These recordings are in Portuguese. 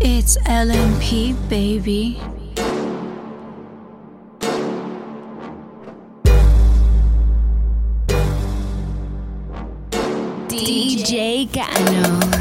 It's LMP, baby. DJ Gano.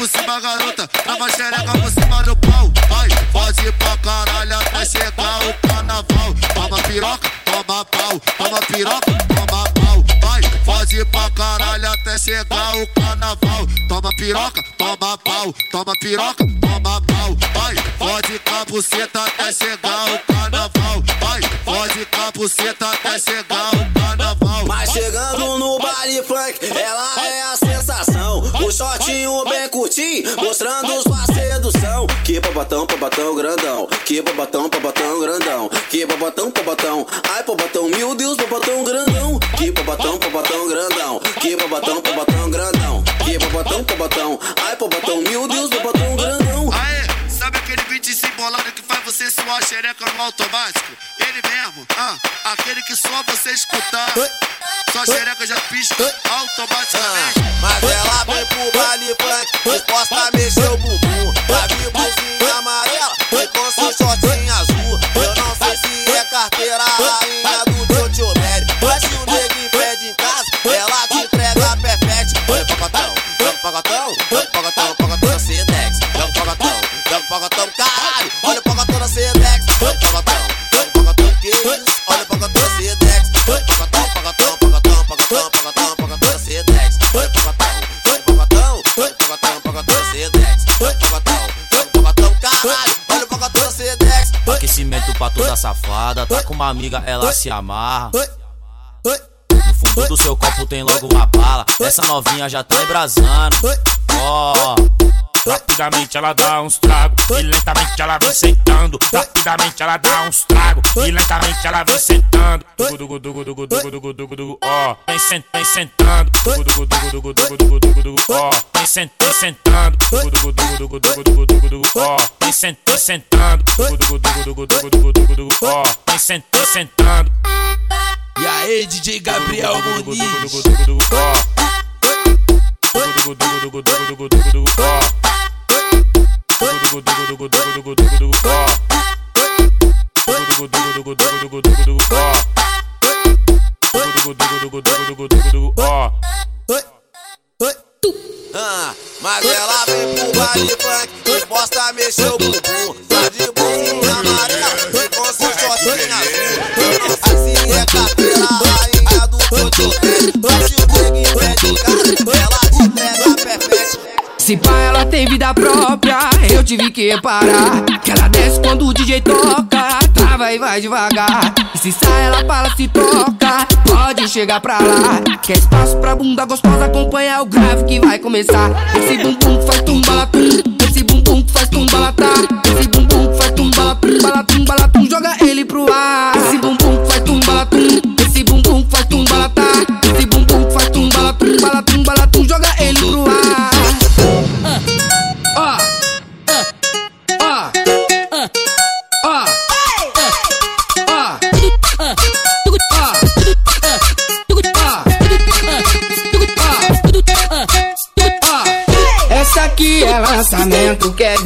Por cima, garota. Trava a xereca por cima do pau. Vai, fode pra caralho até chegar o carnaval. Toma piroca, toma pau. Toma piroca, toma pau. Fode pra caralho até chegar o carnaval. Toma piroca, toma pau. Toma piroca, toma pau. Vai, fode com a buceta até chegar o carnaval. Vai, fode com a buceta até chegar o carnaval. Mas chegando no baile funk, ela é a sensação. O shortinho bem curtinho, mostrando sedução. Que babatão, babatão grandão. Que babatão, babatão grandão. Que babatão, babatão. Ai, babatão, meu Deus, babatão grandão. Que babatão, babatão grandão. Que babatão, babatão grandão. Que babatão, babatão. Ai, babatão, meu Deus, babatão grandão. Aquele beat embolado que faz você suar a xereca no automático? Ele mesmo, ah, aquele que só você escutar. Sua xereca já pisca automaticamente. Mas ela vem pro baile funk, disposta a mexer o bumbum. Tá blusinha amarela e com seu shortinho azul. Eu não sei se é carteira, rainha do Tio Mary. Mas se o uma amiga, ela se amarra. No fundo do seu copo tem logo uma bala. Essa novinha já tá embrasando. Ó. Rapidamente ela dá uns tragos e lentamente ela vem sentando. Rapidamente ela dá uns tragos e lentamente ela vem sentando. Dugu dugu dugu dugu dugu dugu dugu ó, vem sent, vem sentando. Dugu dugu dugu dugu dugu dugu dugu dugu ó, vem sent, vem sentando. Dugu dugu dugu dugu dugu dugu dugu dugu ó, vem sent, vem sentando. Dugu dugu dugu dugu dugu dugu dugu dugu ó, vem sent, vem sentando. E aí, DJ Gabriel Muniz. Dugu dugu dugu. Dugu dugu dugu dugu dugu dugu dugu. Dugu dugu dugu dugu dugu dugu dugu. Dugu dugu dugu dugu dugu ó. Ah, mas ela vem pro baile funk, disposta a mexer o bumbum. Tá de blusinha amarela Se pá, ela tem vida própria, eu tive que parar. Que ela desce quando o DJ toca, trava e vai devagar. E se sai, ela fala, se toca, pode chegar pra lá. Quer espaço pra bunda gostosa, acompanha o grave que vai começar. Esse bumbum que faz tumbalatum, esse bumbum que faz tumbalatá. Esse bumbum que faz tumbalatum, balatum, balatum, joga ele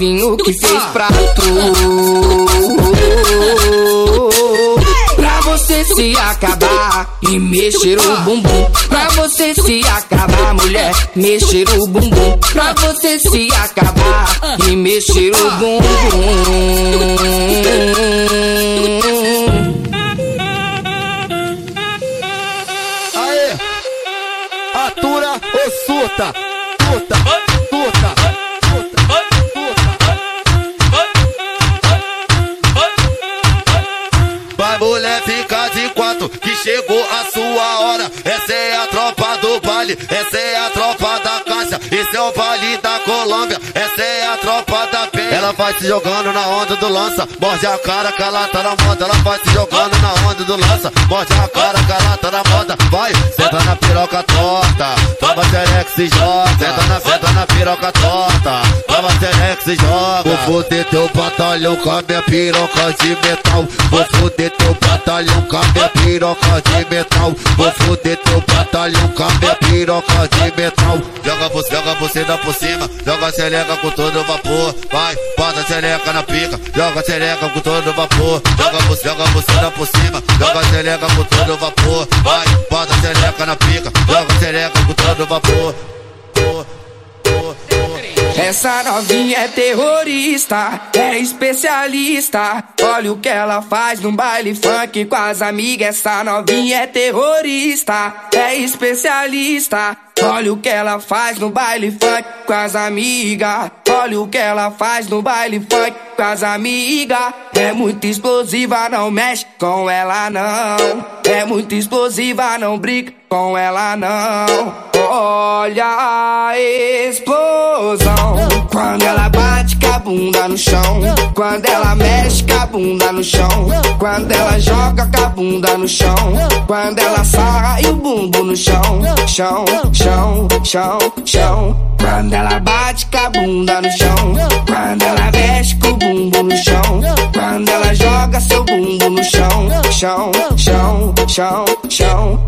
Kevinho que fez pra tu. Pra você se acabar e mexer o bumbum. Pra você se acabar, mulher, mexer o bumbum. Pra você se acabar e mexer o bumbum. Aê! Atura ou? Surta, baile, essa é a tropa da caixa. Esse é o baile da Colômbia, essa é a tropa da penha. Ela vai se jogando na onda do lança, morde a cara que ela tá na moda. Ela vai se jogando na onda do lança, morde a cara que ela tá na moda. Vai, senta na piroca torta, toma xerex e joga. Senta na, senta na piroca torta, xerex e joga. Vou foder teu batalhão com a minha piroca de metal. Vou foder teu batalhão com a minha piroca de metal. Vou foder teu batalhão com a minha piroca de metal. Joga você, joga você da por cima, joga xereca com todo vapor. Vai, bota a xereca na pica, joga a xereca com todo vapor. Joga você, joga você da por cima, joga a xereca com todo vapor. Vai, bota a xereca na pica, joga a xereca com todo vapor. Essa novinha é terrorista, é especialista. Olha o que ela faz no baile funk com as amigas. Essa novinha é terrorista, é especialista. Olha o que ela faz no baile funk com as amigas. Olha o que ela faz no baile funk com as amigas. É muito explosiva, não mexe com ela não. É muito explosiva, não brinca com ela não. Olha a explosão quando ela bate com a bunda no chão. Quando ela mexe com a bunda no chão. Quando ela joga com a bunda no chão. Quando ela sarra e o bumbum no chão. Chão, chão, chão, chão. Quando ela bate com a bunda no chão. Quando ela mexe com o bumbum no chão. Quando ela joga seu bumbum no chão. Chão, chão, chão, chão.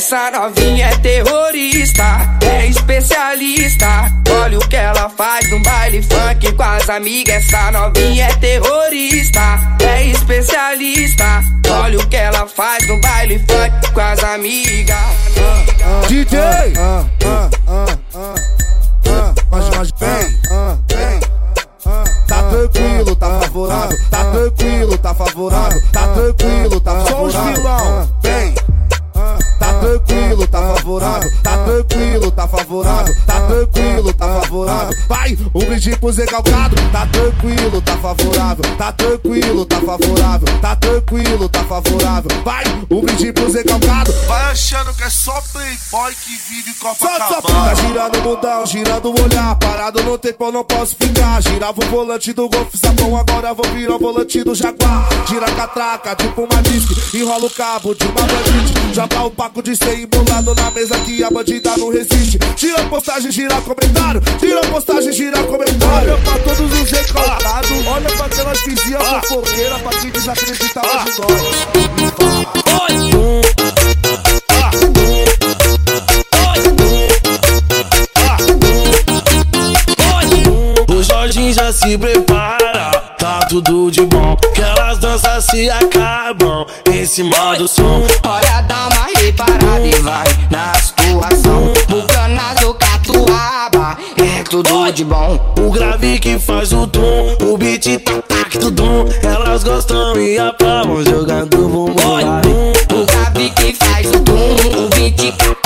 Essa novinha é terrorista, é especialista. Olha o que ela faz no baile funk com as amigas. Essa novinha é terrorista, é especialista. Olha o que ela faz no baile funk com as amigas. DJ! Mas, mas vem, vem. Tá tranquilo, tá favorável. Tá tranquilo, tá favorável. Tá Zé Calcado. Tá tranquilo, tá favorável. Tá tranquilo, tá favorável. Tá tranquilo, tá favorável. Vai, um brinde pro Zé Calcado. Vai achando que é só playboy que vive só tá Copacabana. girando o mundão, girando o olhar. Parado no tempo, não posso ficar. Girava o volante do Golf Sapão, agora vou virar o volante do Jaguar. Gira a catraca, tipo uma disque. Enrola o cabo de uma bandite. Joga o paco de ser embolado na mesa que a bandida não resiste. Tira a postagem, gira comentário. Tira a postagem, gira comentário. Olha pra todos os recalcados. Olha pra aquelas vizinhas fofoqueiras. Pra quem desacreditava de nós. O Jorginho já se prepara, tá tudo de bom. Que elas danças se acabam em cima som. Olha, dá uma reparada e vai na tudo de bom. O grave que faz o tom, o beat tá tac tudum. Elas gostam e aplaudem jogando bumbum. O grave que faz o tum, o beat cai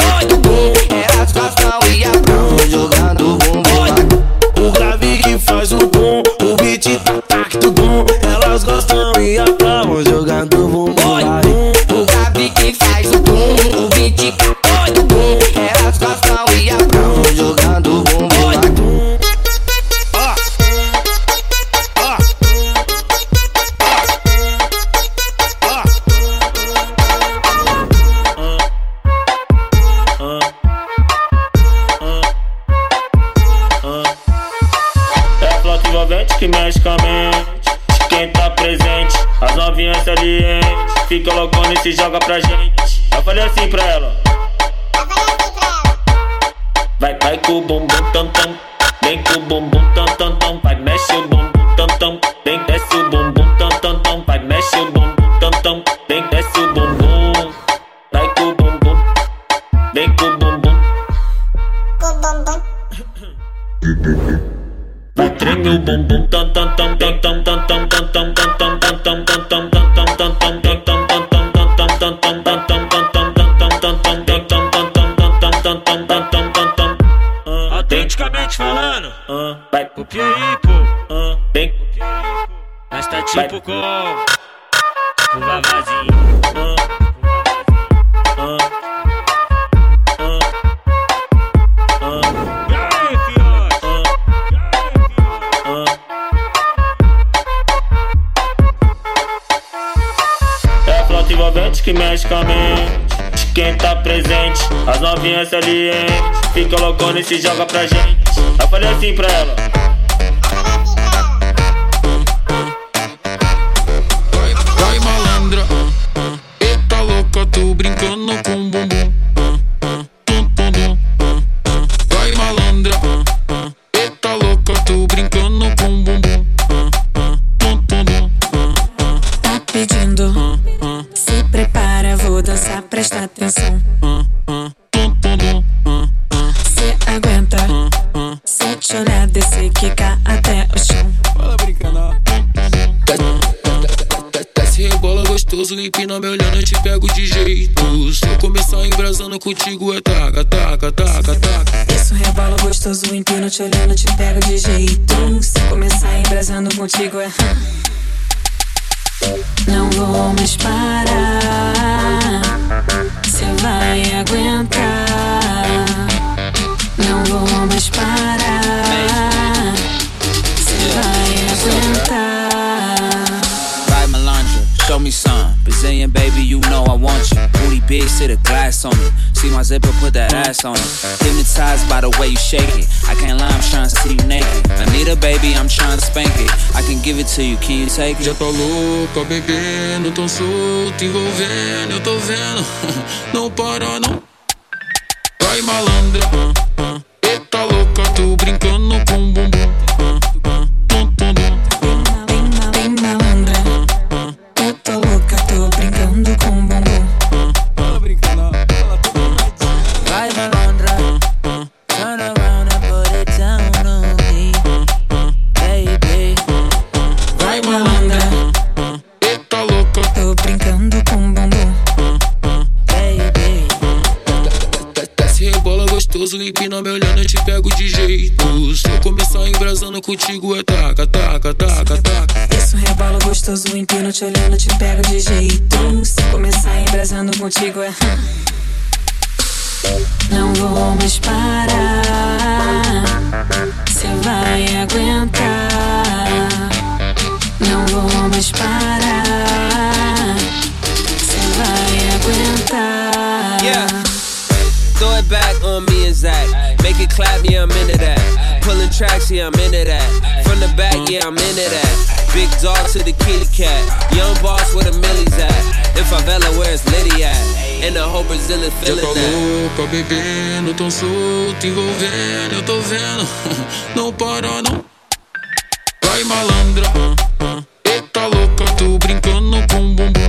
se joga pra gente. Eu falei assim pra ela. Vai, vai com o bumbum tam tam. Vem com o bumbum tam tam tam. Vai, mexe o bumbum tam tam. Vem, desce o bumbum tam tam tam. Vai, mexe o bumbum tam tam. Vem, desce o bumbum. Vai com o bumbum. Vem com o bumbum. Vai treme o bumbum tam tam tam tam tam tam tam tam Autenticamente falando, vai copia aí, pô. Vem, Nós tá tipo com o Vavazinho. Envolvente que mexe com a mente quem tá presente. As novinhas salientes fica loucona e se joga pra gente. Eu falei assim pra ela. Gostoso, empino te olhando, te pego de jeito. Se começar embrasando contigo é. Não vou mais parar. Cê vai aguentar. Não vou mais parar. Cê vai aguentar. Right, Melandra, show me some. Brazilian baby, you know I want you. Booty big, sit a glass on it. See my zipper, put that ass on it. Hypnotized by the way you shake it. I can't lie, I'm trying to see you naked. Anita, baby, I'm trying to spank it. I can give it to you, can you take it? Já tá louca, bebendo, tão solto, envolvendo, eu tô vendo. Não para, não. Vai malandra, eita louca, tô brincando com bumbum. Contigo, é taca, taca, taca, taca. Isso rebola gostoso, empino te olhando, te pego de jeito. Se começar embrasando contigo é. Não vou mais parar. Cê vai aguentar. Não vou mais parar. Cê vai aguentar. Yeah. Throw it back on me and Zach. Make it clap, yeah, I'm into that. Pulling tracks, yeah, I'm into that. From the back, yeah, I'm into that. Big dog to the kitty cat. Young boss, where the millies at? If In vela, where's Liddy at? And the whole Brazil is feeling that. Já tá louca, bebendo, tão solto, envolvendo, eu tô vendo. Não para, não. Vai malandra. Eita louca, tô brincando com bumbum.